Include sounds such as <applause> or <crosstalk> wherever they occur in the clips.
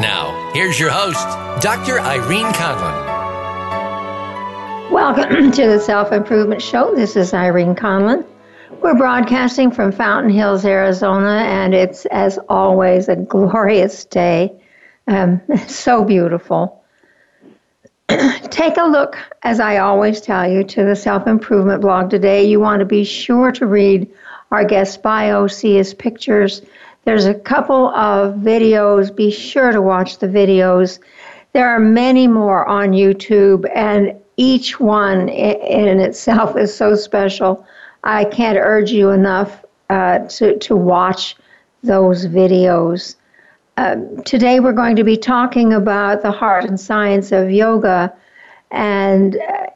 Now, here's your host, Dr. Irene Conlon. Welcome <clears throat> to the Self Improvement Show. This is Irene Conlon. We're broadcasting from Fountain Hills, Arizona, and it's, as always, a glorious day. Um, <laughs> so beautiful. <clears throat> Take a look, as I always tell you, to the self improvement blog today. You want to be sure to read our guest bio, see his pictures, there's a couple of videos. Be sure to watch the videos. There are many more on YouTube, and each one in itself is so special. I can't urge you enough uh, to, to watch those videos. Um, today, we're going to be talking about the heart and science of yoga, and uh,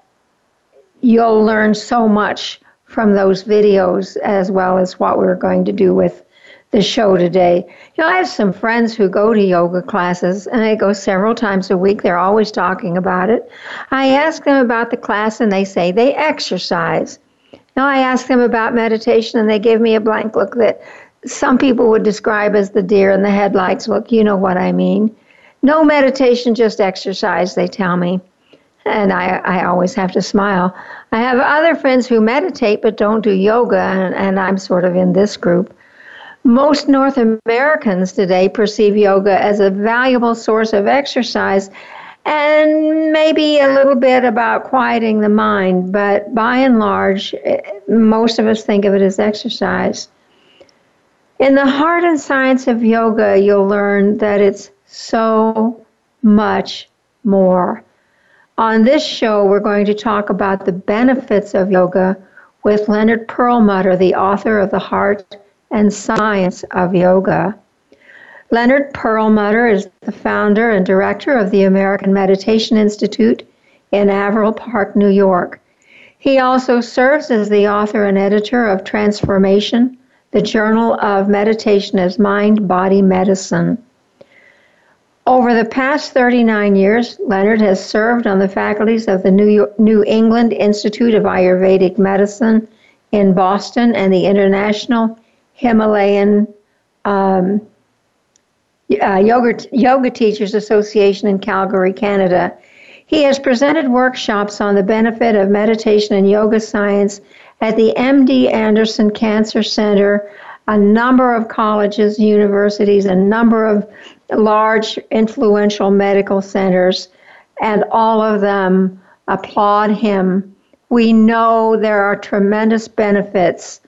you'll learn so much from those videos as well as what we're going to do with the show today. You know, I have some friends who go to yoga classes and they go several times a week. They're always talking about it. I ask them about the class and they say they exercise. Now I ask them about meditation and they give me a blank look that some people would describe as the deer in the headlights look. You know what I mean. No meditation, just exercise, they tell me. And I, I always have to smile. I have other friends who meditate but don't do yoga, and, and I'm sort of in this group. Most North Americans today perceive yoga as a valuable source of exercise and maybe a little bit about quieting the mind, but by and large, most of us think of it as exercise. In the heart and science of yoga, you'll learn that it's so much more. On this show, we're going to talk about the benefits of yoga with Leonard Perlmutter, the author of The Heart and Science of Yoga. Leonard Perlmutter is the founder and director of the American Meditation Institute in Averill Park, New York. He also serves as the author and editor of Transformation, the Journal of Meditation as Mind Body Medicine. Over the past 39 years, Leonard has served on the faculties of the New, York, New England Institute of Ayurvedic Medicine in Boston and the International Himalayan um, uh, Yoga, Yoga Teachers Association in Calgary, Canada. He has presented workshops on the benefit of meditation and yoga science at the MD Anderson Cancer Center, a number of colleges, universities, a number of large influential medical centers, and all of them applaud him. We know there are tremendous benefits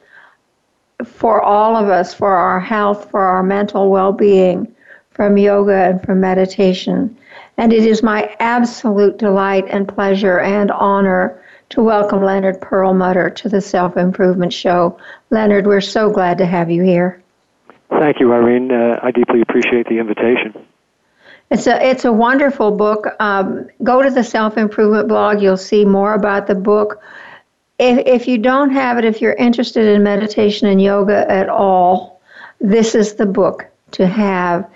for all of us, for our health, for our mental well being, from yoga and from meditation. And it is my absolute delight and pleasure and honor to welcome Leonard Perlmutter to the Self Improvement Show. Leonard, we're so glad to have you here. Thank you, Irene. Uh, I deeply appreciate the invitation. It's a it's a wonderful book. Um, go to the self improvement blog. You'll see more about the book if, if you don't have it, if you're interested in meditation and yoga at all, this is the book to have.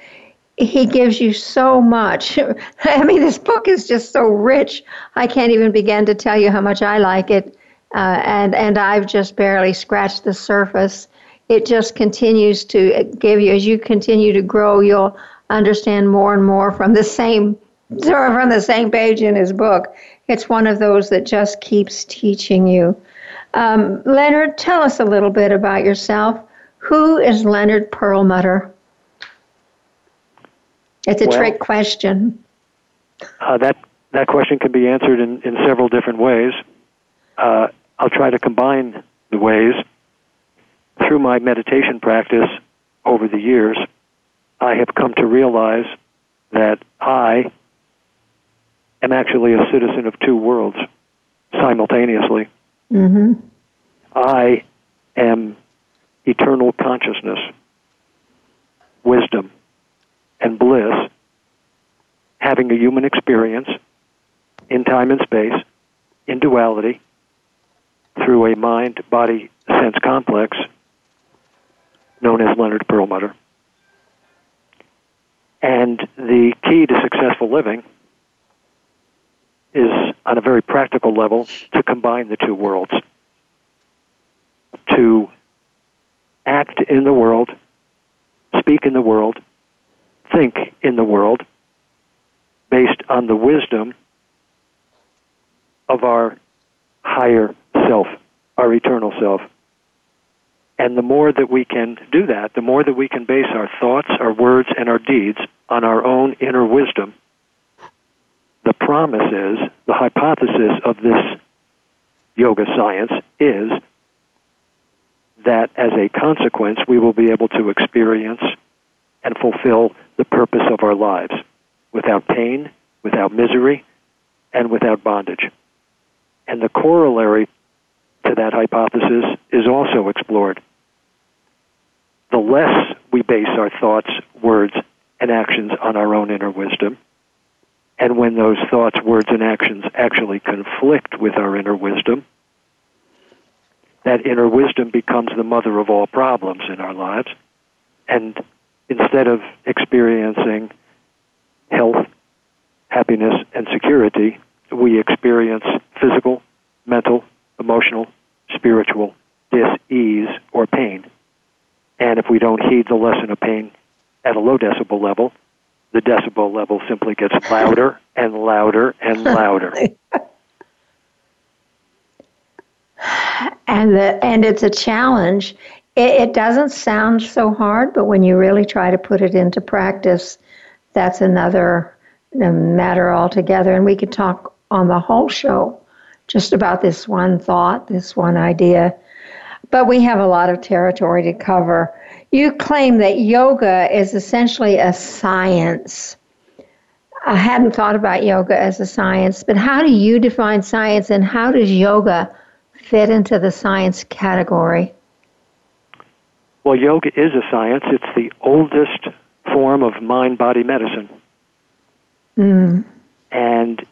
He gives you so much. <laughs> I mean, this book is just so rich. I can't even begin to tell you how much I like it. Uh, and, and I've just barely scratched the surface. It just continues to give you, as you continue to grow, you'll understand more and more from the same <laughs> from the same page in his book. It's one of those that just keeps teaching you. Um, Leonard, tell us a little bit about yourself. Who is Leonard Perlmutter? It's a well, trick question. Uh, that that question can be answered in, in several different ways. Uh, I'll try to combine the ways. Through my meditation practice over the years, I have come to realize that I am actually a citizen of two worlds simultaneously. Mm-hmm. I am eternal consciousness, wisdom, and bliss having a human experience in time and space, in duality, through a mind body sense complex known as Leonard Perlmutter. And the key to successful living is, on a very practical level, to combine the two worlds. To act in the world, speak in the world, think in the world, based on the wisdom of our higher self, our eternal self. And the more that we can do that, the more that we can base our thoughts, our words, and our deeds on our own inner wisdom, the promise is, the hypothesis of this yoga science is that as a consequence, we will be able to experience and fulfill the purpose of our lives without pain, without misery, and without bondage. And the corollary to that hypothesis is also explored. The less we base our thoughts, words, and actions on our own inner wisdom, and when those thoughts, words, and actions actually conflict with our inner wisdom, that inner wisdom becomes the mother of all problems in our lives. And instead of experiencing health, happiness, and security, we experience physical, mental, emotional, spiritual dis-ease or pain. And if we don't heed the lesson of pain at a low decibel level, the decibel level simply gets louder and louder and <laughs> louder. and the, and it's a challenge. It, it doesn't sound so hard, but when you really try to put it into practice, that's another um, matter altogether. And we could talk on the whole show just about this one thought, this one idea. But we have a lot of territory to cover. You claim that yoga is essentially a science. I hadn't thought about yoga as a science, but how do you define science and how does yoga fit into the science category? Well, yoga is a science. It's the oldest form of mind body medicine. Mm. And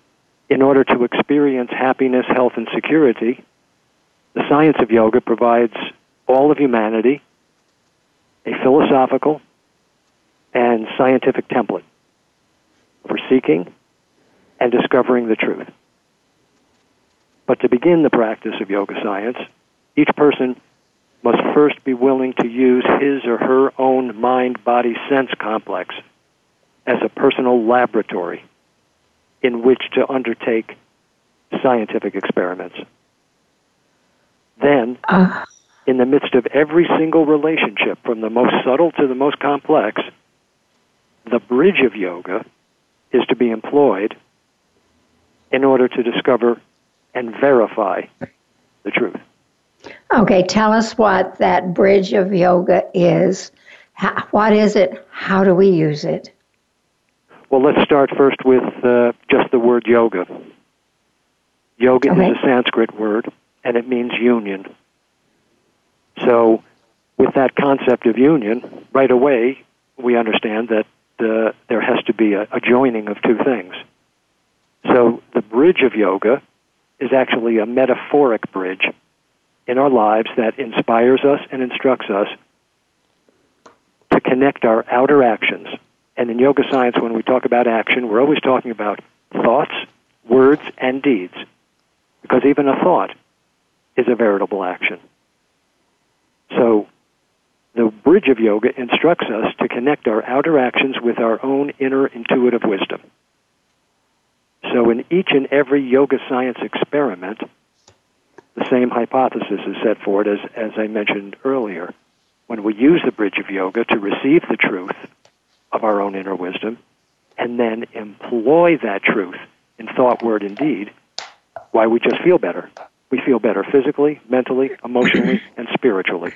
in order to experience happiness, health, and security, the science of yoga provides all of humanity a philosophical and scientific template for seeking and discovering the truth. But to begin the practice of yoga science, each person must first be willing to use his or her own mind body sense complex as a personal laboratory in which to undertake scientific experiments. Then, uh. in the midst of every single relationship, from the most subtle to the most complex, the bridge of yoga is to be employed in order to discover and verify the truth. Okay, tell us what that bridge of yoga is. How, what is it? How do we use it? Well, let's start first with uh, just the word yoga. Yoga okay. is a Sanskrit word, and it means union. So, with that concept of union, right away we understand that uh, there has to be a, a joining of two things. So, the bridge of yoga is actually a metaphoric bridge in our lives that inspires us and instructs us to connect our outer actions and in yoga science, when we talk about action, we're always talking about thoughts, words, and deeds. Because even a thought is a veritable action. So, the bridge of yoga instructs us to connect our outer actions with our own inner intuitive wisdom. So, in each and every yoga science experiment, the same hypothesis is set forward as, as I mentioned earlier. When we use the bridge of yoga to receive the truth, of our own inner wisdom, and then employ that truth in thought, word, and deed, why we just feel better. We feel better physically, mentally, emotionally, <clears throat> and spiritually.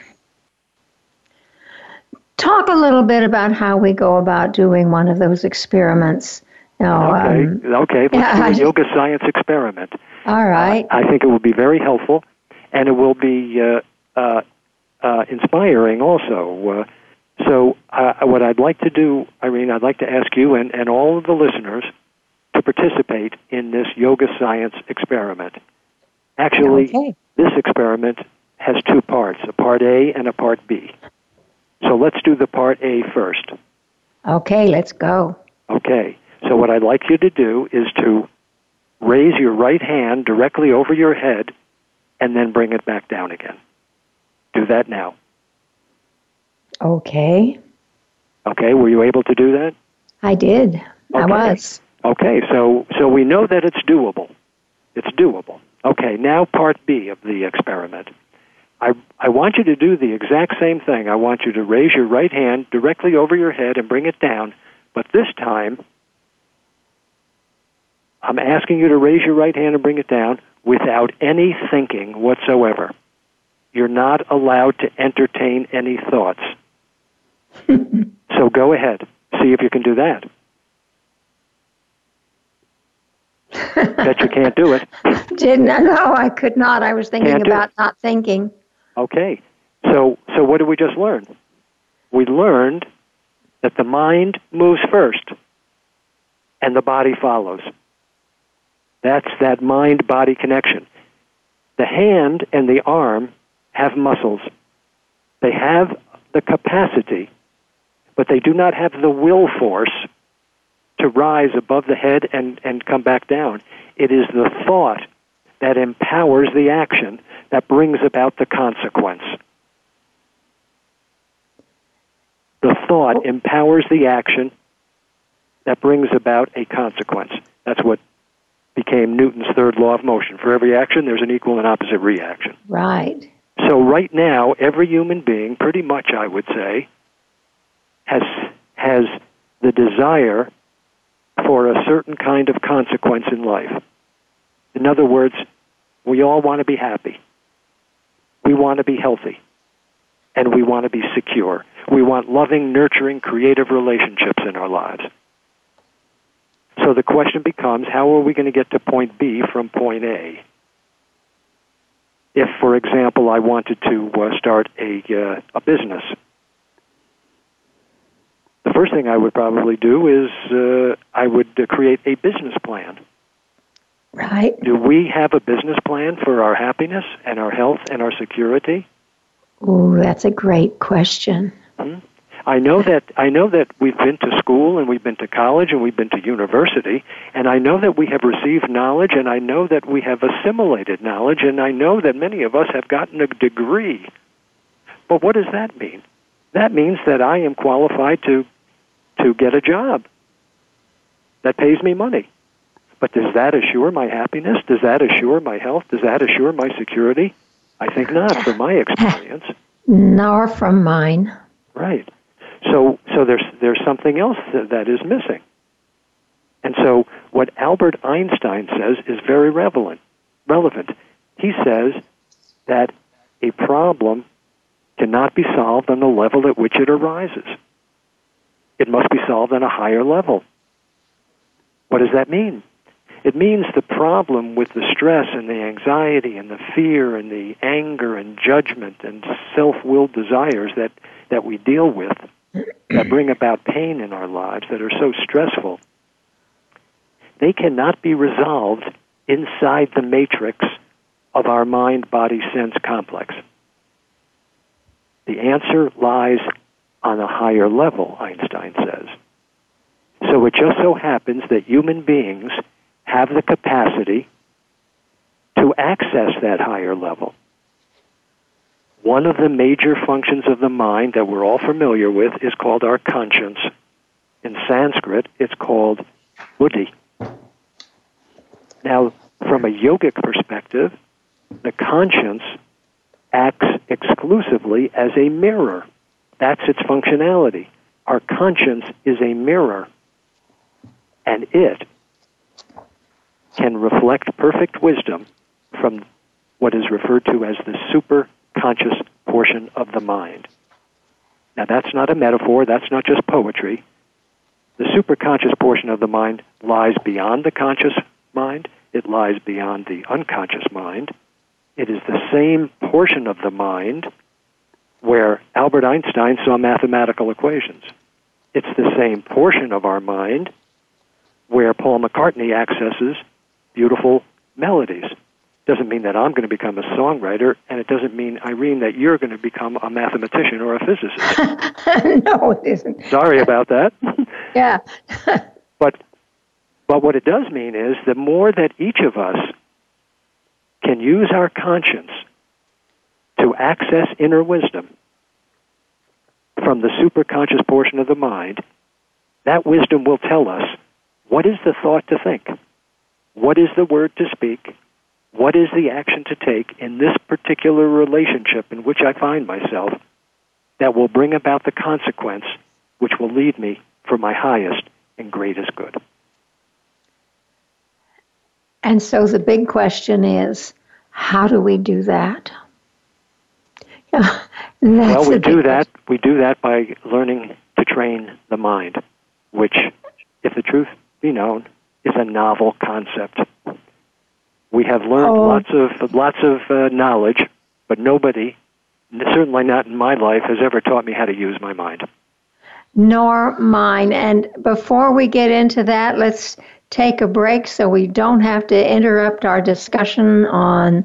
Talk a little bit about how we go about doing one of those experiments. Now, okay, um, okay. Let's yeah, do a yoga science experiment. All right. Uh, I think it will be very helpful, and it will be uh, uh, uh inspiring also. Uh, so, uh, what I'd like to do, Irene, I'd like to ask you and, and all of the listeners to participate in this yoga science experiment. Actually, Okay. this experiment has two parts a part A and a part B. So let's do the part A first. Okay, let's go. Okay. So what I'd like you to do is to raise your right hand directly over your head and then bring it back down again. Do that now. Okay. Okay, were you able to do that? I did. I was. Okay, so so we know that it's doable. It's doable. Okay, now part B of the experiment. I I want you to do the exact same thing. I want you to raise your right hand directly over your head and bring it down, but this time I'm asking you to raise your right hand and bring it down without any thinking whatsoever. You're not allowed to entertain any thoughts. <laughs> so go ahead. See if you can do that. Bet you can't do it. <laughs> Didn't no, I could not. I was thinking Can't about not thinking. Okay. So so what did we just learn? We learned that the mind moves first and the body follows. That's that mind body connection. The hand and the arm have muscles. They have the capacity, but they do not have the will force to rise above the head and, and come back down. It is the thought that empowers the action that brings about the consequence. The thought empowers the action that brings about a consequence. That's what became Newton's third law of motion. For every action, there's an equal and opposite reaction. Right. So, right now, every human being, pretty much, I would say, has, has the desire for a certain kind of consequence in life. In other words, we all want to be happy. We want to be healthy. And we want to be secure. We want loving, nurturing, creative relationships in our lives. So the question becomes how are we going to get to point B from point A? If, for example, I wanted to uh, start a, uh, a business, first thing I would probably do is uh, I would uh, create a business plan. Right. Do we have a business plan for our happiness and our health and our security? Ooh, that's a great question. I know that I know that we've been to school and we've been to college and we've been to university and I know that we have received knowledge and I know that we have assimilated knowledge and I know that many of us have gotten a degree. But what does that mean? That means that I am qualified to to get a job that pays me money. But does that assure my happiness? Does that assure my health? Does that assure my security? I think not from my experience. Nor from mine. Right. So so there's there's something else that, that is missing. And so what Albert Einstein says is very relevant. Relevant. He says that a problem cannot be solved on the level at which it arises. It must be solved on a higher level. What does that mean? It means the problem with the stress and the anxiety and the fear and the anger and judgment and self-willed desires that, that we deal with <clears throat> that bring about pain in our lives that are so stressful, they cannot be resolved inside the matrix of our mind body sense complex. The answer lies on a higher level, Einstein. So it just so happens that human beings have the capacity to access that higher level. One of the major functions of the mind that we're all familiar with is called our conscience. In Sanskrit, it's called buddhi. Now, from a yogic perspective, the conscience acts exclusively as a mirror. That's its functionality. Our conscience is a mirror, and it can reflect perfect wisdom from what is referred to as the superconscious portion of the mind. Now, that's not a metaphor, that's not just poetry. The superconscious portion of the mind lies beyond the conscious mind, it lies beyond the unconscious mind. It is the same portion of the mind where Albert Einstein saw mathematical equations. It's the same portion of our mind where Paul McCartney accesses beautiful melodies. Doesn't mean that I'm going to become a songwriter, and it doesn't mean, Irene, that you're going to become a mathematician or a physicist. <laughs> no, it isn't. Sorry about that. <laughs> yeah. <laughs> but but what it does mean is the more that each of us can use our conscience to access inner wisdom from the superconscious portion of the mind, that wisdom will tell us what is the thought to think, what is the word to speak, what is the action to take in this particular relationship in which I find myself that will bring about the consequence which will lead me for my highest and greatest good. And so the big question is how do we do that? <laughs> Yeah, well, we do that. Question. We do that by learning to train the mind, which, if the truth be known, is a novel concept. We have learned oh. lots of lots of uh, knowledge, but nobody, certainly not in my life, has ever taught me how to use my mind. Nor mine. And before we get into that, let's take a break so we don't have to interrupt our discussion on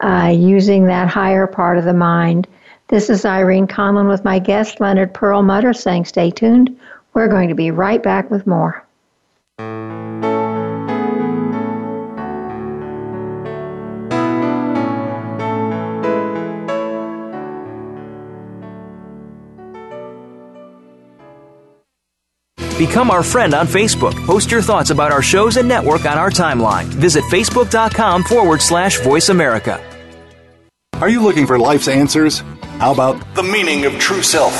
uh, using that higher part of the mind. This is Irene Conlon with my guest, Leonard Perlmutter, saying stay tuned. We're going to be right back with more. Become our friend on Facebook. Post your thoughts about our shows and network on our timeline. Visit facebook.com forward slash voice America. Are you looking for life's answers? How about the meaning of true self?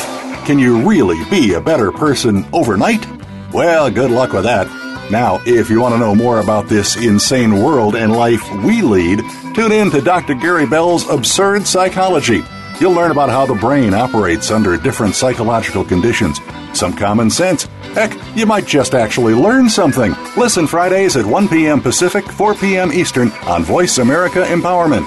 Can you really be a better person overnight? Well, good luck with that. Now, if you want to know more about this insane world and life we lead, tune in to Dr. Gary Bell's Absurd Psychology. You'll learn about how the brain operates under different psychological conditions, some common sense, Heck, you might just actually learn something. Listen Fridays at 1 p.m. Pacific, 4 p.m. Eastern on Voice America Empowerment.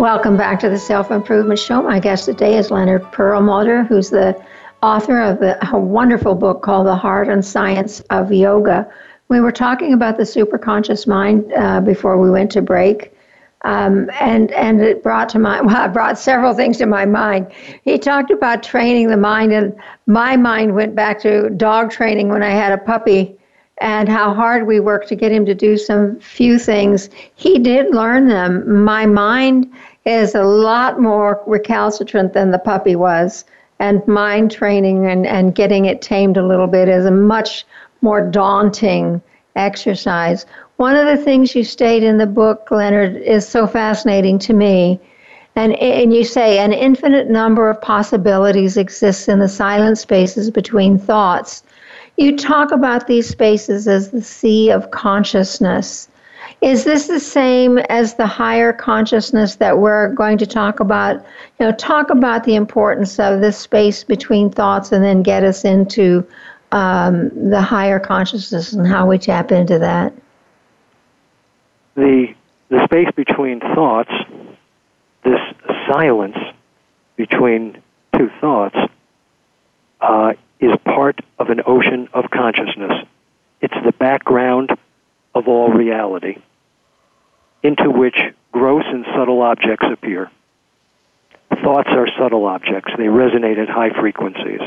Welcome back to the Self Improvement Show. My guest today is Leonard Perlmutter, who's the author of the, a wonderful book called The Heart and Science of Yoga. We were talking about the superconscious mind uh, before we went to break. Um, and and it brought to my <laughs> well, it brought several things to my mind. He talked about training the mind, and my mind went back to dog training when I had a puppy, and how hard we worked to get him to do some few things. He did learn them. My mind is a lot more recalcitrant than the puppy was. And mind training and, and getting it tamed a little bit is a much more daunting exercise. One of the things you state in the book, Leonard, is so fascinating to me. And, and you say an infinite number of possibilities exists in the silent spaces between thoughts. You talk about these spaces as the sea of consciousness. Is this the same as the higher consciousness that we're going to talk about? You know, talk about the importance of this space between thoughts and then get us into um, the higher consciousness and how we tap into that. The, the space between thoughts, this silence between two thoughts, uh, is part of an ocean of consciousness. It's the background of all reality into which gross and subtle objects appear. Thoughts are subtle objects, they resonate at high frequencies.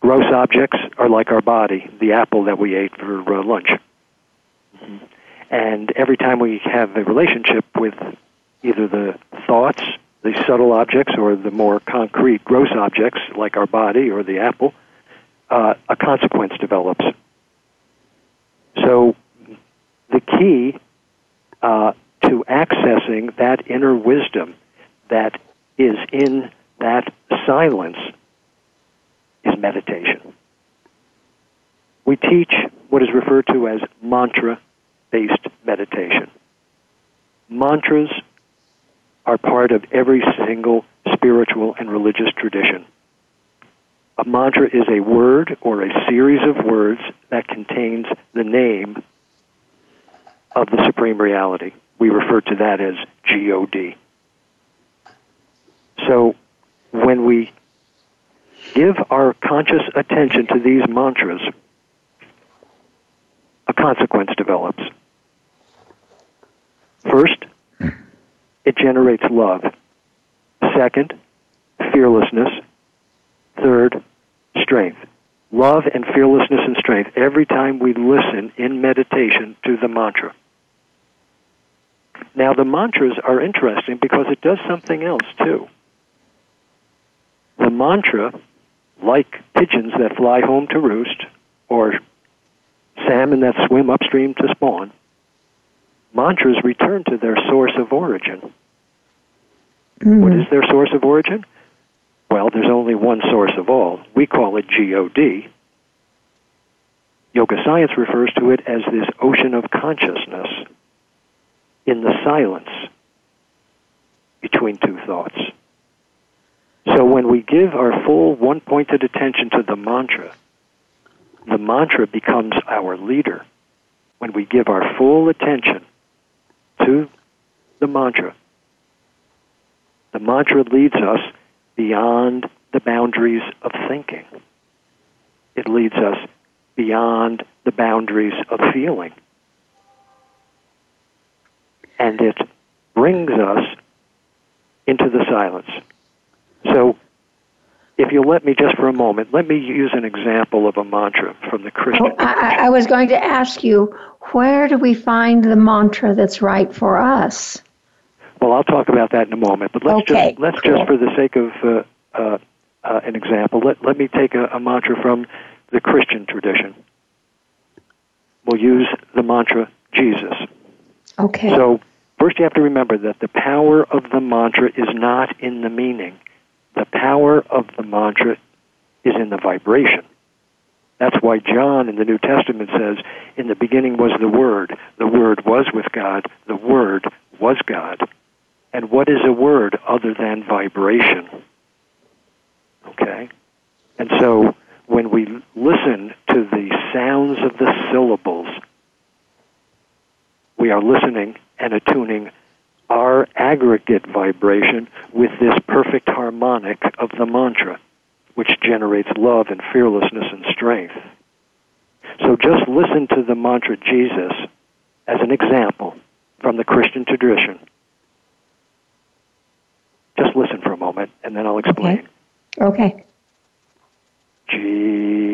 gross objects are like our body, the apple that we ate for uh, lunch. And every time we have a relationship with either the thoughts, the subtle objects, or the more concrete, gross objects like our body or the apple, uh, a consequence develops. So the key uh, to accessing that inner wisdom that is in that silence is meditation. We teach what is referred to as mantra based meditation. Mantras are part of every single spiritual and religious tradition. A mantra is a word or a series of words that contains the name of the Supreme Reality. We refer to that as God. So when we give our conscious attention to these mantras, a consequence develops. First, it generates love. Second, fearlessness. Third, strength. Love and fearlessness and strength every time we listen in meditation to the mantra. Now, the mantras are interesting because it does something else too. The mantra, like pigeons that fly home to roost, or salmon that swim upstream to spawn, mantras return to their source of origin. Mm. What is their source of origin? Well, there's only one source of all. We call it God. Yoga science refers to it as this ocean of consciousness in the silence between two thoughts. So when we give our full one pointed attention to the mantra, the mantra becomes our leader. When we give our full attention to the mantra, the mantra leads us beyond the boundaries of thinking. It leads us beyond the boundaries of feeling. And it brings us into the silence. So, if you'll let me just for a moment, let me use an example of a mantra from the Christian. Oh, I, I, was going to ask you, where do we find the mantra that's right for us? Well, I'll talk about that in a moment. But let's okay, just let's cool. just for the sake of uh, uh, uh, an example, let let me take a, a mantra from the Christian tradition. We'll use the mantra Jesus. Okay. So first, you have to remember that the power of the mantra is not in the meaning. The power of the mantra is in the vibration. That's why John in the New Testament says, In the beginning was the Word. The Word was with God. The Word was God. And what is a word other than vibration? Okay? And so when we listen to the sounds of the syllables, we are listening and attuning our aggregate vibration with this perfect harmonic of the mantra, which generates love and fearlessness and strength. So just listen to the mantra Jesus as an example from the Christian tradition just listen for a moment, and then I'll explain. Okay. okay. Jesus.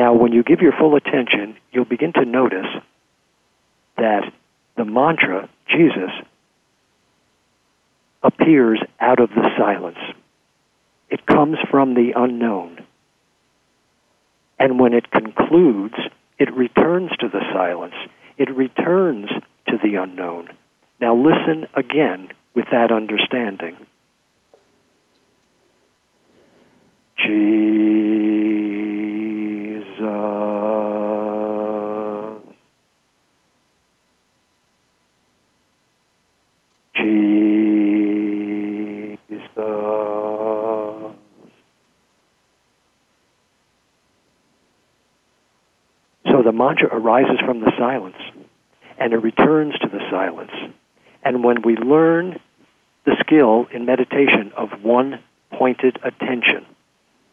Now, when you give your full attention, you'll begin to notice that the mantra, Jesus, appears out of the silence. It comes from the unknown. And when it concludes, it returns to the silence. It returns to the unknown. Now listen again with that understanding. Jesus. Mantra arises from the silence and it returns to the silence. And when we learn the skill in meditation of one pointed attention.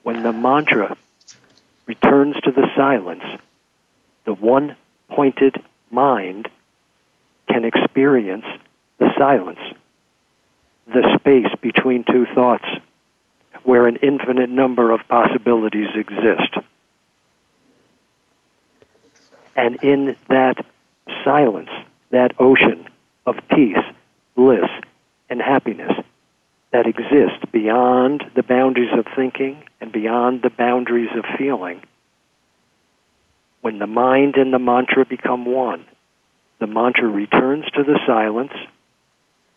When the mantra returns to the silence, the one pointed mind can experience the silence, the space between two thoughts, where an infinite number of possibilities exist. And in that silence, that ocean of peace, bliss, and happiness that exists beyond the boundaries of thinking and beyond the boundaries of feeling, when the mind and the mantra become one, the mantra returns to the silence,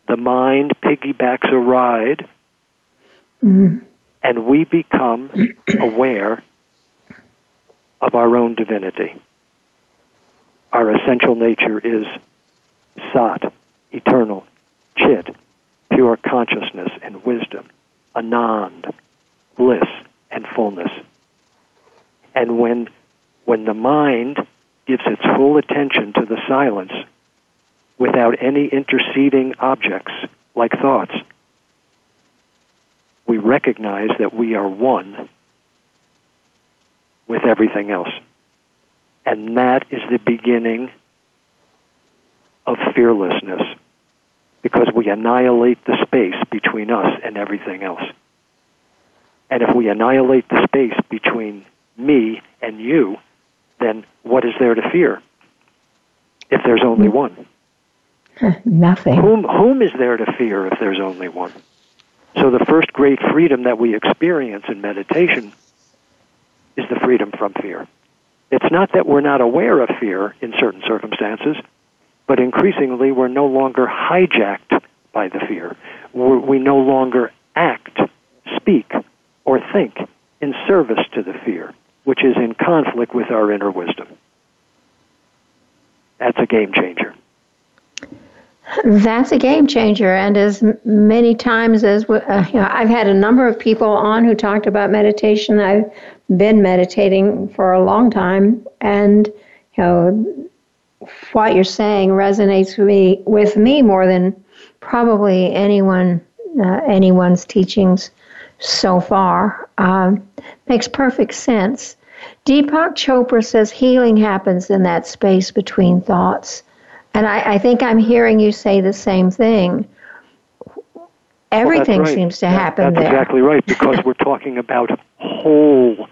the mind piggybacks a ride, mm-hmm. and we become aware of our own divinity. Our essential nature is Sat, eternal, Chit, pure consciousness and wisdom, Anand, bliss and fullness. And when, when the mind gives its full attention to the silence without any interceding objects like thoughts, we recognize that we are one with everything else. And that is the beginning of fearlessness because we annihilate the space between us and everything else. And if we annihilate the space between me and you, then what is there to fear if there's only hmm. one? <laughs> Nothing. Whom, whom is there to fear if there's only one? So the first great freedom that we experience in meditation is the freedom from fear. It's not that we're not aware of fear in certain circumstances, but increasingly we're no longer hijacked by the fear. We're, we no longer act, speak, or think in service to the fear, which is in conflict with our inner wisdom. That's a game changer. That's a game changer, and as many times as uh, you know, I've had a number of people on who talked about meditation. I've been meditating for a long time, and you know, what you're saying resonates with me, with me more than probably anyone uh, anyone's teachings so far. Um, makes perfect sense. Deepak Chopra says healing happens in that space between thoughts. And I, I think I'm hearing you say the same thing. Everything well, right. seems to that, happen that's there. exactly right, because we're talking about wholeness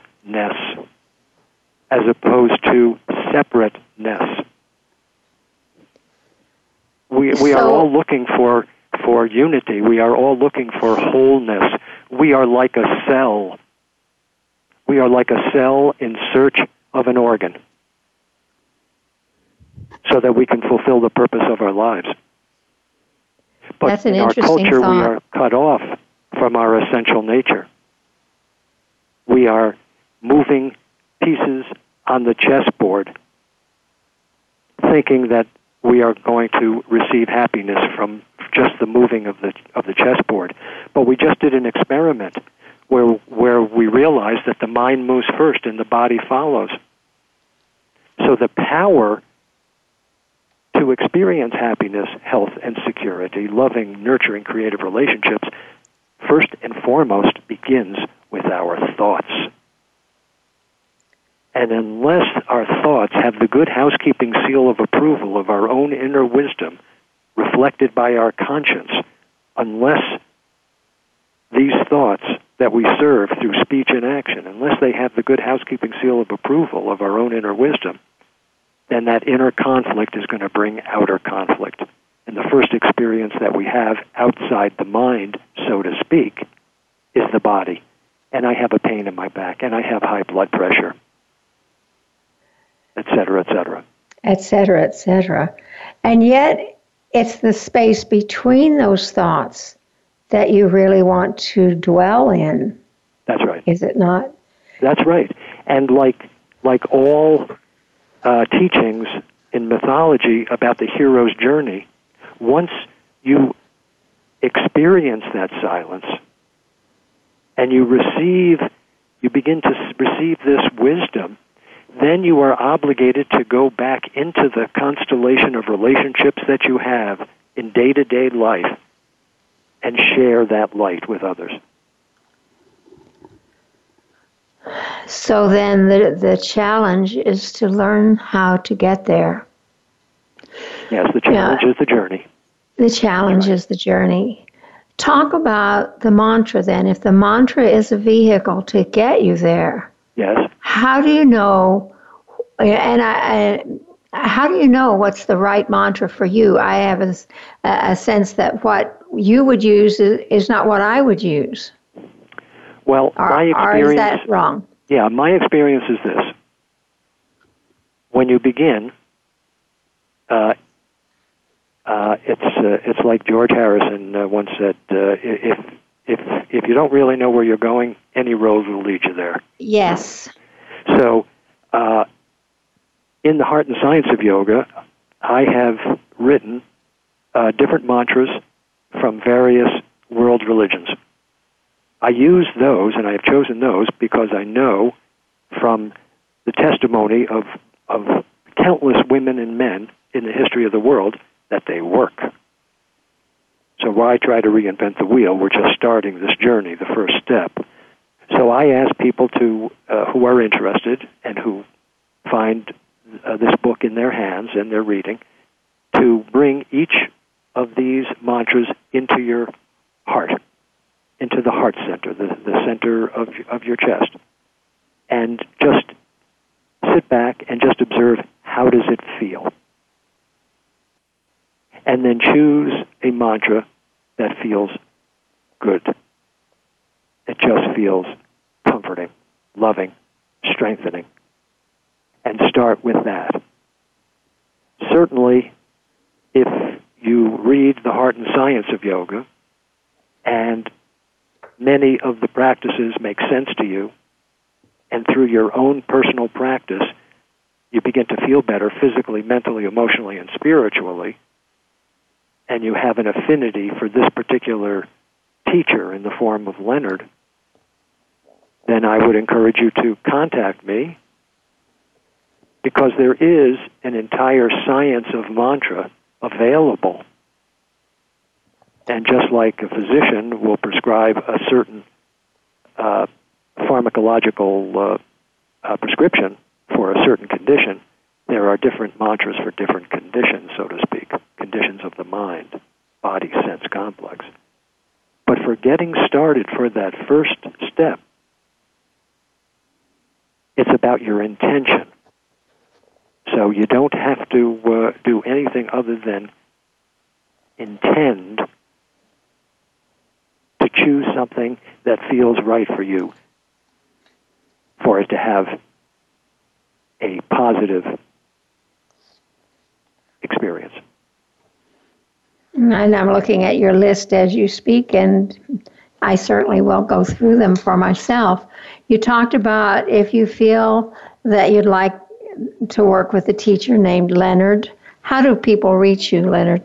as opposed to separateness. We, we so, are all looking for, for unity. We are all looking for wholeness. We are like a cell. We are like a cell in search of an organ so that we can fulfill the purpose of our lives. But That's an in our culture, thought. we are cut off from our essential nature. We are moving pieces on the chessboard, thinking that we are going to receive happiness from just the moving of the of the chessboard. But we just did an experiment where where we realized that the mind moves first and the body follows. So the power to experience happiness, health, and security, loving, nurturing, creative relationships, first and foremost begins with our thoughts. And unless our thoughts have the good housekeeping seal of approval of our own inner wisdom reflected by our conscience, unless these thoughts that we serve through speech and action, unless they have the good housekeeping seal of approval of our own inner wisdom, then that inner conflict is going to bring outer conflict. And the first experience that we have outside the mind, so to speak, is the body. And I have a pain in my back, and I have high blood pressure, et cetera, et cetera. Et cetera, et cetera. And yet, it's the space between those thoughts that you really want to dwell in. That's right. Is it not? That's right. And like like all uh, teachings in mythology about the hero's journey, once you experience that silence and you receive, you begin to receive this wisdom, then you are obligated to go back into the constellation of relationships that you have in day to day life and share that light with others. So then the, the challenge is to learn how to get there. Yes, the challenge yeah. is the journey. The challenge right. is the journey. Talk about the mantra then. If the mantra is a vehicle to get you there, yes. How do you know? And I, I how do you know what's the right mantra for you? I have a, a sense that what you would use is, is not what I would use. Well, or, my experience. Or is that wrong? Yeah, my experience is this. When you begin, uh, uh, it's uh, it's like George Harrison uh, once said: uh, if if if you don't really know where you're going, any road will lead you there. Yes. So, uh, in the Heart and Science of Yoga, I have written uh, different mantras from various world religions. I use those, and I have chosen those because I know from the testimony of of countless women and men in the history of the world that they work. So why try to reinvent the wheel? We're just starting this journey, the first step. So I ask people to uh, who are interested and who find uh, this book in their hands and they're reading to bring each of these mantras into your heart, into the heart center, the, the center of, of your chest, and just sit back and just observe how does it feel and then choose a mantra that feels good. It just feels comforting, loving, strengthening. And start with that. Certainly, if you read The Heart and Science of Yoga, and many of the practices make sense to you, and through your own personal practice, you begin to feel better physically, mentally, emotionally, and spiritually, and you have an affinity for this particular teacher in the form of Leonard, then I would encourage you to contact me because there is an entire science of mantra available. And just like a physician will prescribe a certain uh, pharmacological uh, uh, prescription for a certain condition, there are different mantras for different conditions, so to speak, conditions of the mind, body sense complex. But for getting started for that first step, it's about your intention. So you don't have to uh, do anything other than intend choose something that feels right for you for it to have a positive experience. And I'm looking at your list as you speak, and I certainly will go through them for myself. You talked about if you feel that you'd like to work with a teacher named Leonard. How do people reach you, Leonard?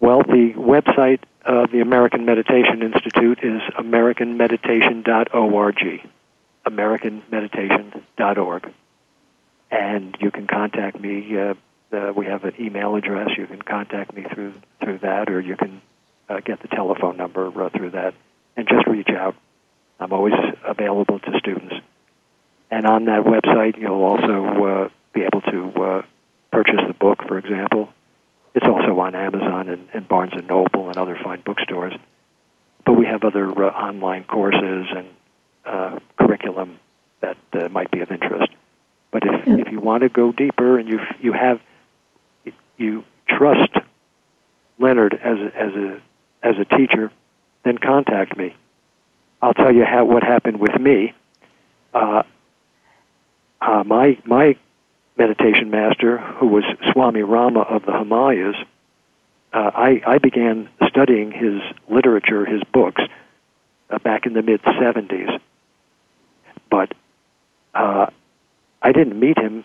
Well, the website of the American Meditation Institute is americanmeditation.org. Americanmeditation.org. And you can contact me uh, uh, we have an email address. You can contact me through through that, or you can uh, get the telephone number uh, through that, and just reach out. I'm always available to students. And on that website, you'll also uh, be able to uh, purchase the book, for example. It's also on Amazon and, and Barnes and Noble and other fine bookstores. But we have other uh, online courses and uh, curriculum that uh, might be of interest. But if, if you want to go deeper and you you have you trust Leonard as a, as a as a teacher, then contact me. I'll tell you how what happened with me. Uh, uh, my my meditation master, who was Swami Rama of the Himalayas, uh, I, I began studying his literature, his books, uh, back in the mid '70s. But uh, I didn't meet him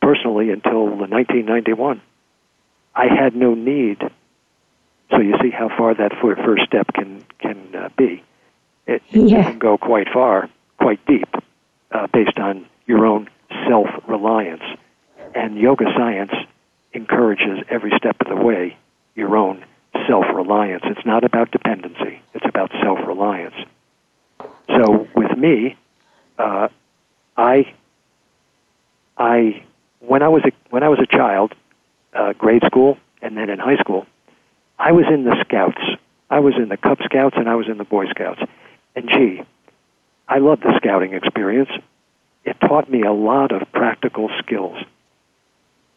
personally until 1991. I had no need. So you see how far that first step can can uh, be. It, yeah. it, can go quite far, quite deep, uh, based on your own self reliance. And yoga science encourages every step of the way your own self reliance. It's not about dependency; it's about self reliance. So with me, uh, I, I, when I was a when I was a child, uh, grade school, and then in high school, I was in the Scouts. I was in the Cub Scouts and I was in the Boy Scouts. And gee, I loved the scouting experience. It taught me a lot of practical skills.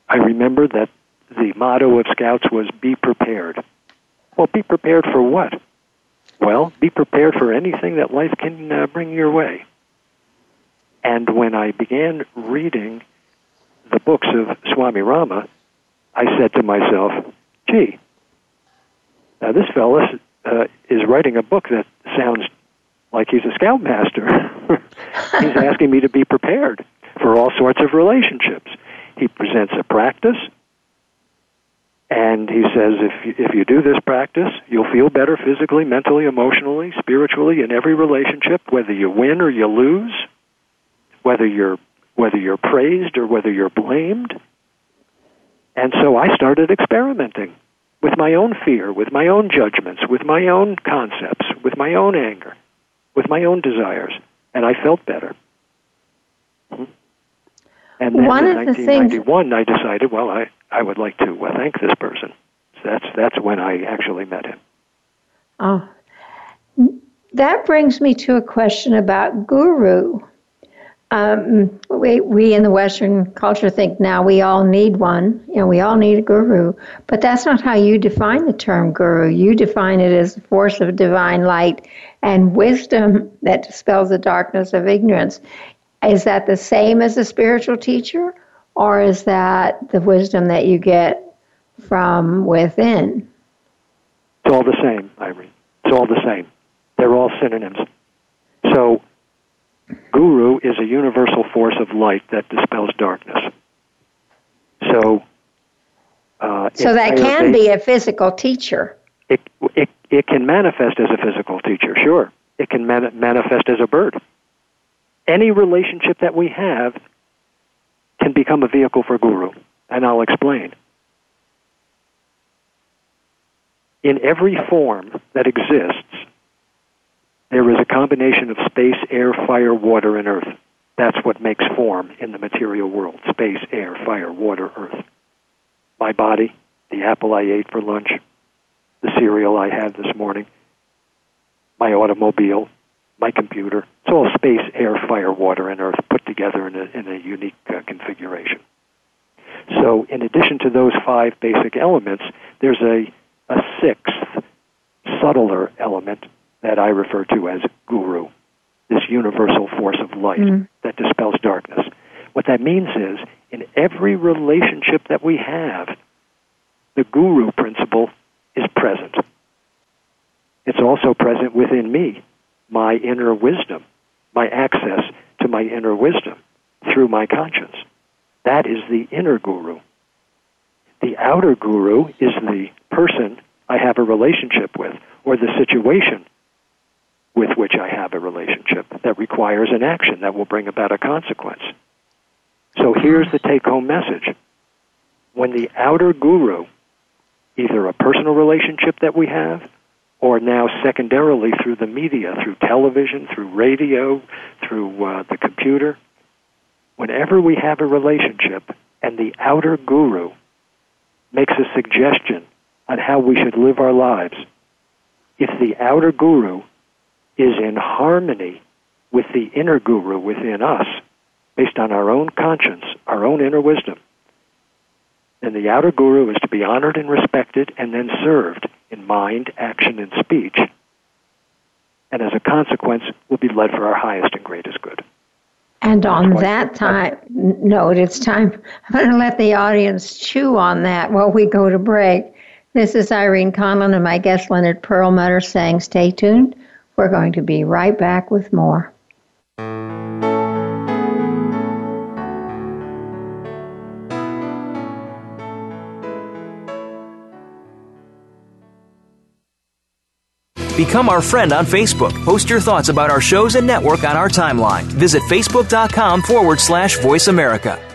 I remember that the motto of Scouts was be prepared. Well, be prepared for what? Well, be prepared for anything that life can uh, bring your way. And when I began reading the books of Swami Rama, I said to myself, gee, now this fellow uh, is writing a book that sounds like he's a scoutmaster. <laughs> he's asking me to be prepared for all sorts of relationships. He presents a practice, and he says if you, if you do this practice, you'll feel better physically, mentally, emotionally, spiritually in every relationship, whether you win or you lose, whether you're whether you're praised or whether you're blamed. And so I started experimenting with my own fear, with my own judgments, with my own concepts, with my own anger, with my own desires, and I felt better. Mm-hmm. And then One in of the things- 1991, I decided, well, I, I would like to uh, thank this person. So that's that's when I actually met him. Oh, that brings me to a question about guru. Um, we, we in the Western culture think now we all need one, you know, we all need a guru. But that's not how you define the term guru. You define it as a force of divine light and wisdom that dispels the darkness of ignorance. Is that the same as a spiritual teacher, or is that the wisdom that you get from within? It's all the same, Irene. It's all the same. They're all synonyms. So, guru is a universal force of light that dispels darkness. So, uh, So that can be a physical teacher. it, it, it can manifest as a physical teacher, sure. It can man- manifest as a bird. Any relationship that we have can become a vehicle for guru, and I'll explain. In every form that exists, there is a combination of space, air, fire, water, and earth. That's what makes form in the material world space, air, fire, water, earth. My body, the apple I ate for lunch, the cereal I had this morning, my automobile, my computer. It's all space, air, fire, water, and earth put together in a, in a unique uh, configuration. So, in addition to those five basic elements, there's a, a sixth, subtler element that I refer to as guru, this universal force of light mm-hmm. that dispels darkness. What that means is, in every relationship that we have, the guru principle is present. It's also present within me, my inner wisdom, my access to my inner wisdom through my conscience. That is the inner guru. The outer guru is the person I have a relationship with, or the situation with which I have a relationship that requires an action that will bring about a consequence. So here's the take home message. When the outer guru, either a personal relationship that we have, or now secondarily through the media, through television, through radio, through uh, the computer, whenever we have a relationship and the outer guru makes a suggestion on how we should live our lives, if the outer guru is in harmony with the inner guru within us, based on our own conscience, our own inner wisdom, then the outer guru is to be honored and respected and then served in mind, action, and speech. And as a consequence, we'll be led for our highest and greatest good. And on that time note, it's time. I'm going to let the audience chew on that while we go to break. This is Irene Conlon and my guest Leonard Perlmutter saying, stay tuned. We're going to be right back with more. Become our friend on Facebook. Post your thoughts about our shows and network on our timeline. Visit facebook.com forward slash voice America.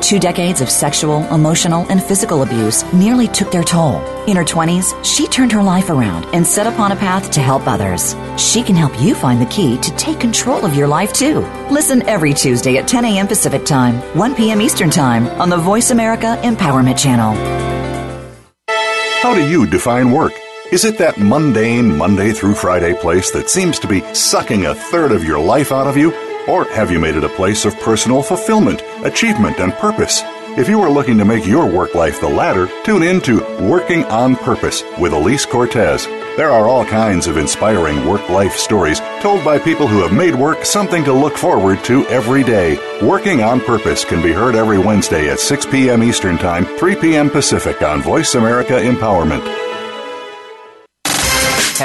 Two decades of sexual, emotional, and physical abuse nearly took their toll. In her 20s, she turned her life around and set upon a path to help others. She can help you find the key to take control of your life too. Listen every Tuesday at 10 a.m. Pacific Time, 1 p.m. Eastern Time on the Voice America Empowerment Channel. How do you define work? Is it that mundane Monday through Friday place that seems to be sucking a third of your life out of you? Or have you made it a place of personal fulfillment, achievement, and purpose? If you are looking to make your work life the latter, tune in to Working on Purpose with Elise Cortez. There are all kinds of inspiring work life stories told by people who have made work something to look forward to every day. Working on Purpose can be heard every Wednesday at 6 p.m. Eastern Time, 3 p.m. Pacific on Voice America Empowerment.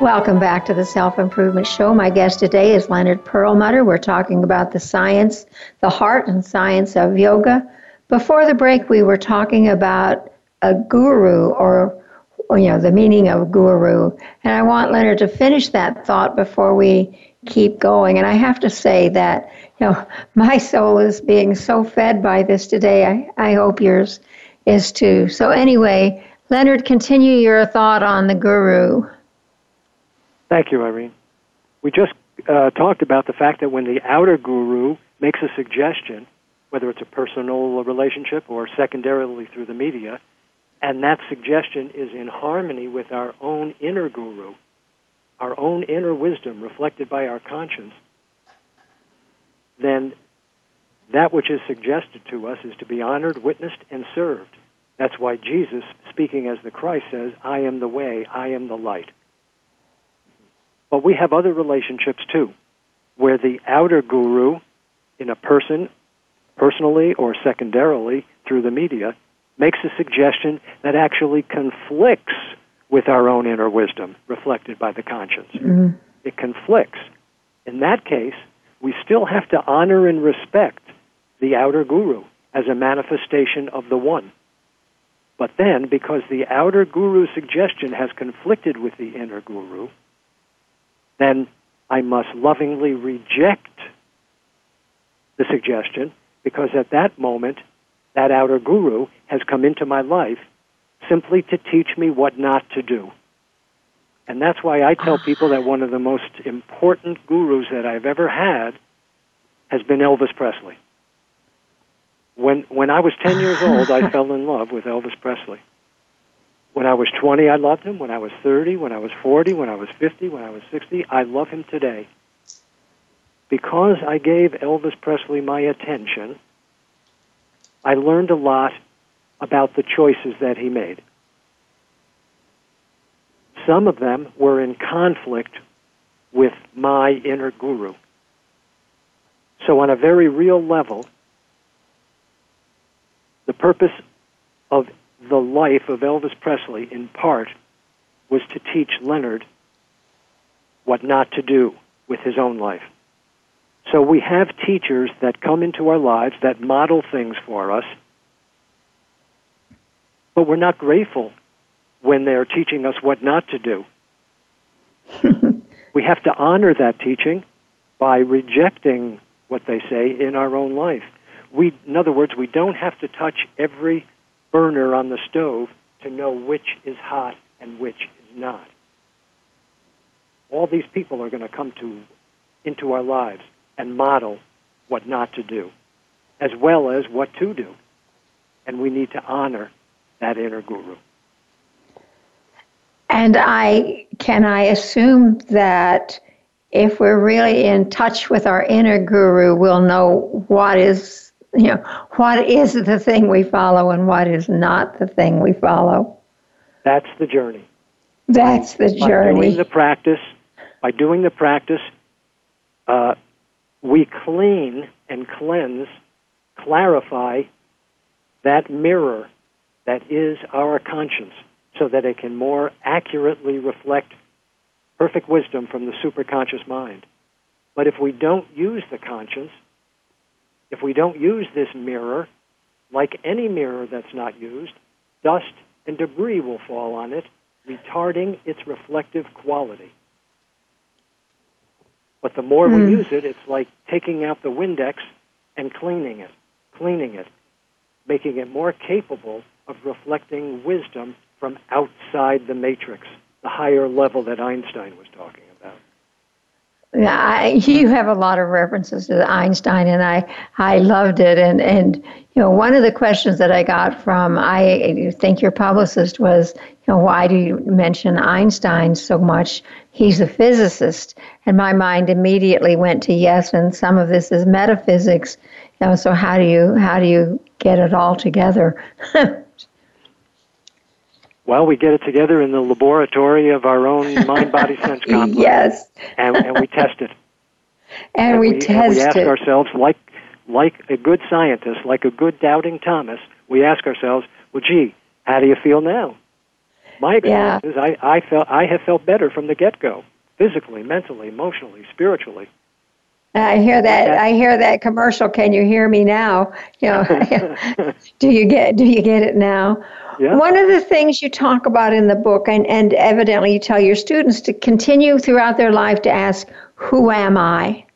Welcome back to the Self Improvement Show. My guest today is Leonard Perlmutter. We're talking about the science, the heart and science of yoga. Before the break, we were talking about a guru or, or, you know, the meaning of guru. And I want Leonard to finish that thought before we keep going. And I have to say that, you know, <laughs> my soul is being so fed by this today. I, I hope yours is too. So, anyway, Leonard, continue your thought on the guru. Thank you, Irene. We just uh, talked about the fact that when the outer guru makes a suggestion, whether it's a personal relationship or secondarily through the media, and that suggestion is in harmony with our own inner guru, our own inner wisdom reflected by our conscience, then that which is suggested to us is to be honored, witnessed, and served. That's why Jesus, speaking as the Christ, says, I am the way, I am the light. But we have other relationships too, where the outer guru, in a person, personally or secondarily through the media, makes a suggestion that actually conflicts with our own inner wisdom reflected by the conscience. Mm-hmm. It conflicts. In that case, we still have to honor and respect the outer guru as a manifestation of the one. But then, because the outer guru's suggestion has conflicted with the inner guru, then I must lovingly reject the suggestion because at that moment, that outer guru has come into my life simply to teach me what not to do. And that's why I tell ah. people that one of the most important gurus that I've ever had has been Elvis Presley. When, when I was 10 years <laughs> old, I fell in love with Elvis Presley. When I was 20, I loved him. When I was 30, when I was 40, when I was 50, when I was 60, I love him today. Because I gave Elvis Presley my attention, I learned a lot about the choices that he made. Some of them were in conflict with my inner guru. So, on a very real level, the purpose of the life of Elvis Presley, in part, was to teach Leonard what not to do with his own life. So we have teachers that come into our lives that model things for us, but we're not grateful when they're teaching us what not to do. <laughs> we have to honor that teaching by rejecting what they say in our own life. We, in other words, we don't have to touch every burner on the stove to know which is hot and which is not. All these people are going to come to into our lives and model what not to do, as well as what to do. And we need to honor that inner guru. And I can I assume that if we're really in touch with our inner guru, we'll know what is you know what is the thing we follow and what is not the thing we follow. That's the journey. That's the journey. By doing the practice, by doing the practice, uh, we clean and cleanse, clarify that mirror that is our conscience so that it can more accurately reflect perfect wisdom from the superconscious mind. But if we don't use the conscience, if we don't use this mirror, like any mirror that's not used, dust and debris will fall on it, retarding its reflective quality. But the more mm. we hmm. use it, it's like taking out the Windex and cleaning it, cleaning it, making it more capable of reflecting wisdom from outside the matrix, the higher level that Einstein was talking I, you have a lot of references to Einstein, and I I loved it. And and you know, one of the questions that I got from I think your publicist was, you know, why do you mention Einstein so much? He's a physicist, and my mind immediately went to yes, and some of this is metaphysics. You know, so how do you how do you get it all together? <laughs> Well, we get it together in the laboratory of our own <laughs> mind body sense complex. yes. And, and we test it. And, and we, we, test and we ask it. ourselves, like, like a good scientist, like a good doubting Thomas, we ask ourselves, well, gee, how do you feel now? My experience yeah. is I, I, felt, I have felt better from the get go, physically, mentally, emotionally, spiritually. I hear that. I hear that commercial. Can you hear me now? <laughs> You know, <laughs> do you get do you get it now? Yeah. One of the things you talk about in the book, and, and evidently you tell your students to continue throughout their life to ask, Who am I?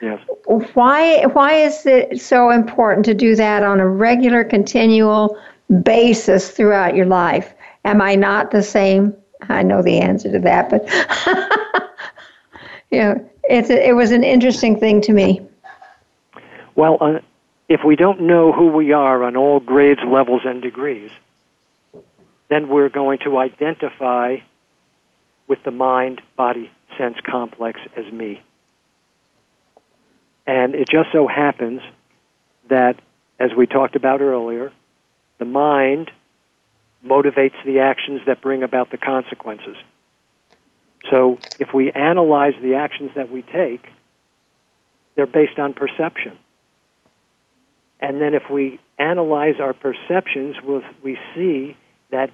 Yes. Why, why is it so important to do that on a regular, continual basis throughout your life? Am I not the same? I know the answer to that, but <laughs> you know, it's a, it was an interesting thing to me. Well, uh, if we don't know who we are on all grades, levels, and degrees, then we're going to identify with the mind body sense complex as me. And it just so happens that, as we talked about earlier, the mind motivates the actions that bring about the consequences. So if we analyze the actions that we take, they're based on perception. And then if we analyze our perceptions, we'll, see that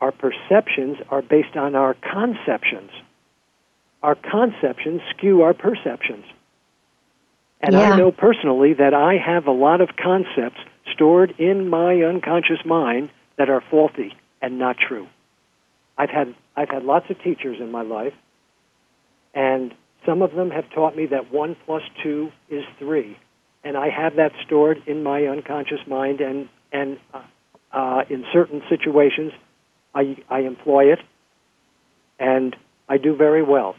our perceptions are based on our conceptions. Our conceptions skew our perceptions. And yeah. I know personally that I have a lot of concepts stored in my unconscious mind that are faulty and not true. I've had I've had lots of teachers in my life, and some of them have taught me that one plus two is three, and I have that stored in my unconscious mind, and and uh, uh, in certain situations, I I employ it, and I do very well.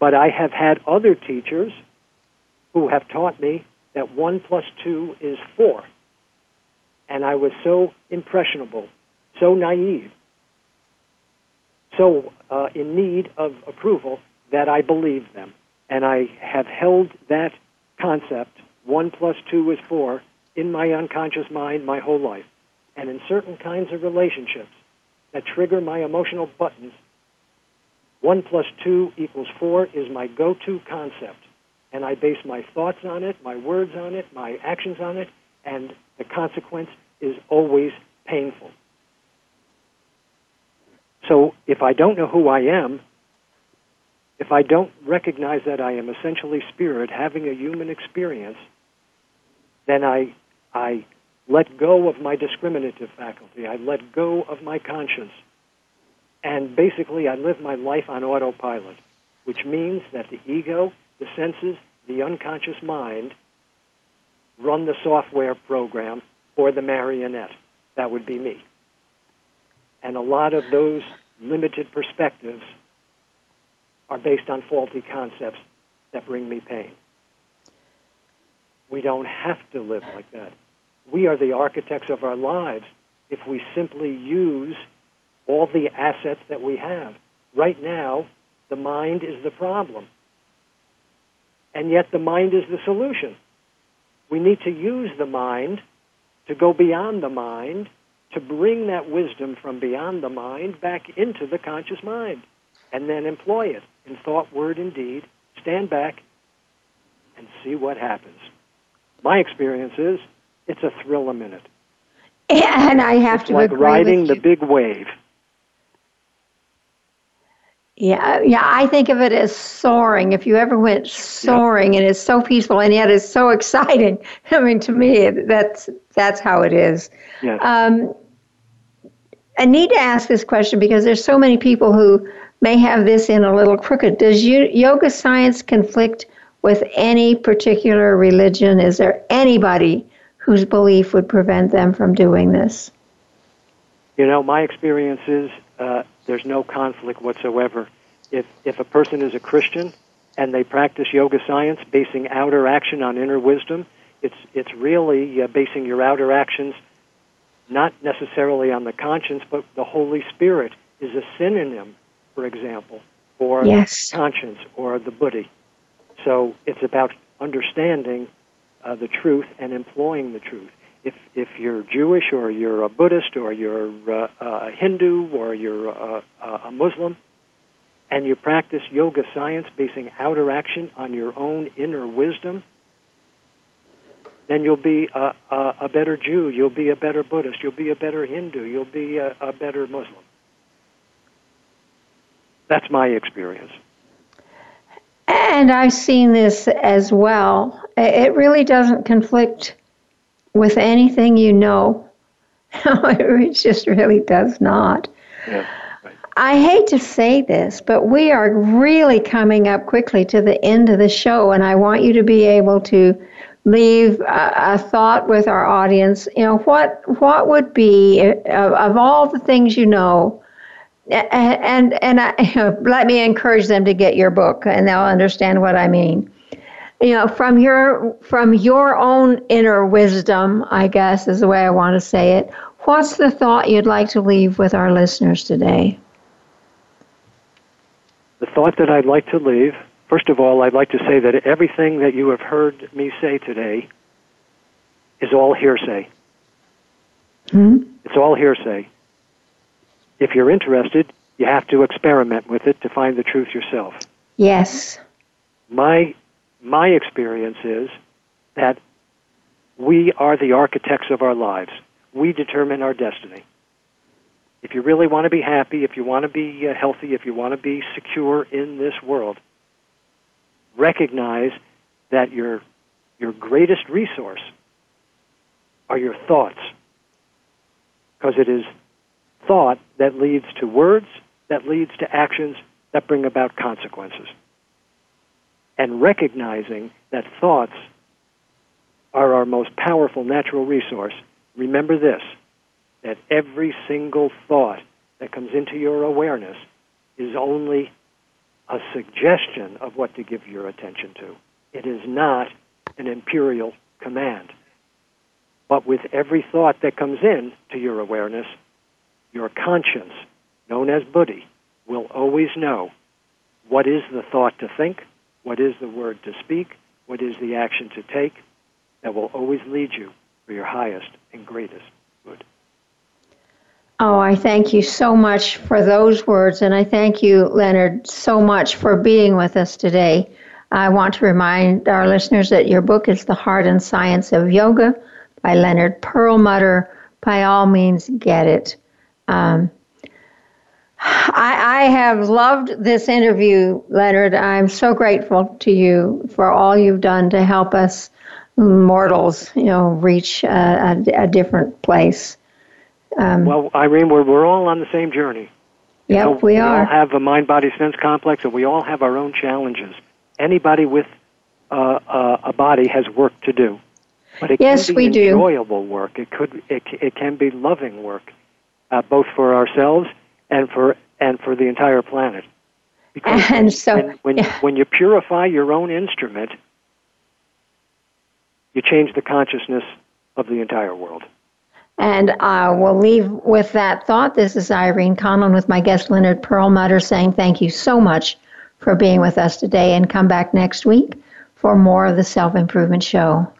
But I have had other teachers who have taught me that one plus two is four, and I was so impressionable, so naive, so uh, in need of approval that I believe them, and I have held that concept, one plus two is four, in my unconscious mind my whole life. And in certain kinds of relationships that trigger my emotional buttons, one plus two equals four is my go to concept. And I base my thoughts on it, my words on it, my actions on it, and the consequence is always painful. So if I don't know who I am, if I don't recognize that I am essentially spirit having a human experience, then I, I let go of my discriminative faculty. I let go of my conscience. And basically, I live my life on autopilot, which means that the ego, the senses, the unconscious mind run the software program for the marionette. That would be me. And a lot of those limited perspectives are based on faulty concepts that bring me pain. We don't have to live like that. We are the architects of our lives if we simply use all the assets that we have. Right now, the mind is the problem. And yet the mind is the solution. We need to use the mind to go beyond the mind, to bring that wisdom from beyond the mind back into the conscious mind, and then employ it in thought, word, and deed. Stand back and see what happens. My experience is it's a thrill a minute. And I have it's to like riding the big wave. Yeah, yeah, I think of it as soaring. If you ever went soaring, and it's so peaceful, and yet it's so <laughs> exciting. I mean, to me, that's that's how it is. Yes. Um, I need to ask this question because there's so many people who may have this in a little crooked. Does you, yoga science conflict with any particular religion? Is there anybody whose belief would prevent them from doing this? You know, my experience is uh, there's no conflict whatsoever. If if a person is a Christian and they practice yoga science, basing outer action on inner wisdom, it's it's really uh, basing your outer actions not necessarily on the conscience, but the Holy Spirit is a synonym, for example, for Yes. conscience or the buddhi. So it's about understanding uh, the truth and employing the truth. If if you're Jewish or you're a Buddhist or you're uh, a Hindu or you're uh, a Muslim, and you practice yoga science basing outer action on your own inner wisdom, then you'll be a, a, a better Jew, you'll be a better Buddhist, you'll be a better Hindu, you'll be a, a better Muslim. That's my experience. And I've seen this as well. It really doesn't conflict with anything you know. <laughs> it just really does not. Yeah. I hate to say this, but we are really coming up quickly to the end of the show, and I want you to be able to leave a, a thought with our audience. You know, what what would be of, of all the things you know, a- and and I, <laughs> let me encourage them to get your book, and they'll understand what I mean. You know, from your from your own inner wisdom, I guess is the way I want to say it. What's the thought you'd like to leave with our listeners today? The thought that I'd like to leave, first of all, I'd like to say that everything that you have heard me say today is all hearsay. Hmm? It's all hearsay. If you're interested, you have to experiment with it to find the truth yourself. Yes. My my experience is that we are the architects of our lives. We determine our destiny. If you really want to be happy, if you want to be uh, healthy, if you want to be secure in this world, recognize that your your greatest resource are your thoughts. Because it is thought that leads to words, that leads to actions that bring about consequences. And recognizing that thoughts are our most powerful natural resource, remember this that every single thought that comes into your awareness is only a suggestion of what to give your attention to. It is not an imperial command. But with every thought that comes in to your awareness, your conscience, known as buddhi, will always know what is the thought to think, what is the word to speak, what is the action to take, that will always lead you for your highest and greatest good. Oh, I thank you so much for those words, and I thank you, Leonard, so much for being with us today. I want to remind our listeners that your book is The Heart and Science of Yoga by Leonard Perlmutter. By all means, get it. Um, I, I have loved this interview, Leonard. I'm so grateful to you for all you've done to help us mortals, you know, reach a, a, a different place. Um, Well, Irene, we're, we're all on the same journey. Yep, know, we all are. have a mind body sense complex, and we all have our own challenges. Anybody with uh, uh, a body has work to do. But it Yes, can be we do. enjoyable work. It could it, it can be loving work, uh, both for ourselves and for and for the entire planet. Because <laughs> and so when when, yeah. when you purify your own instrument, you change the consciousness of the entire world. And uh, we'll leave with that thought. This is Irene Conlon with my guest Leonard Perlmutter saying thank you so much for being with us today and come back next week for more of the Self Improvement Show.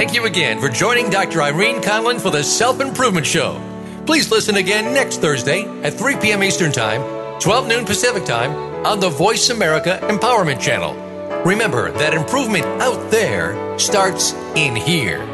Thank you again for joining Dr. Irene Conlon for the Self Improvement Show. Please listen again next Thursday at 3 p.m. Eastern Time, 12 noon Pacific Time on the Voice America Empowerment Channel. Remember that improvement out there starts in here.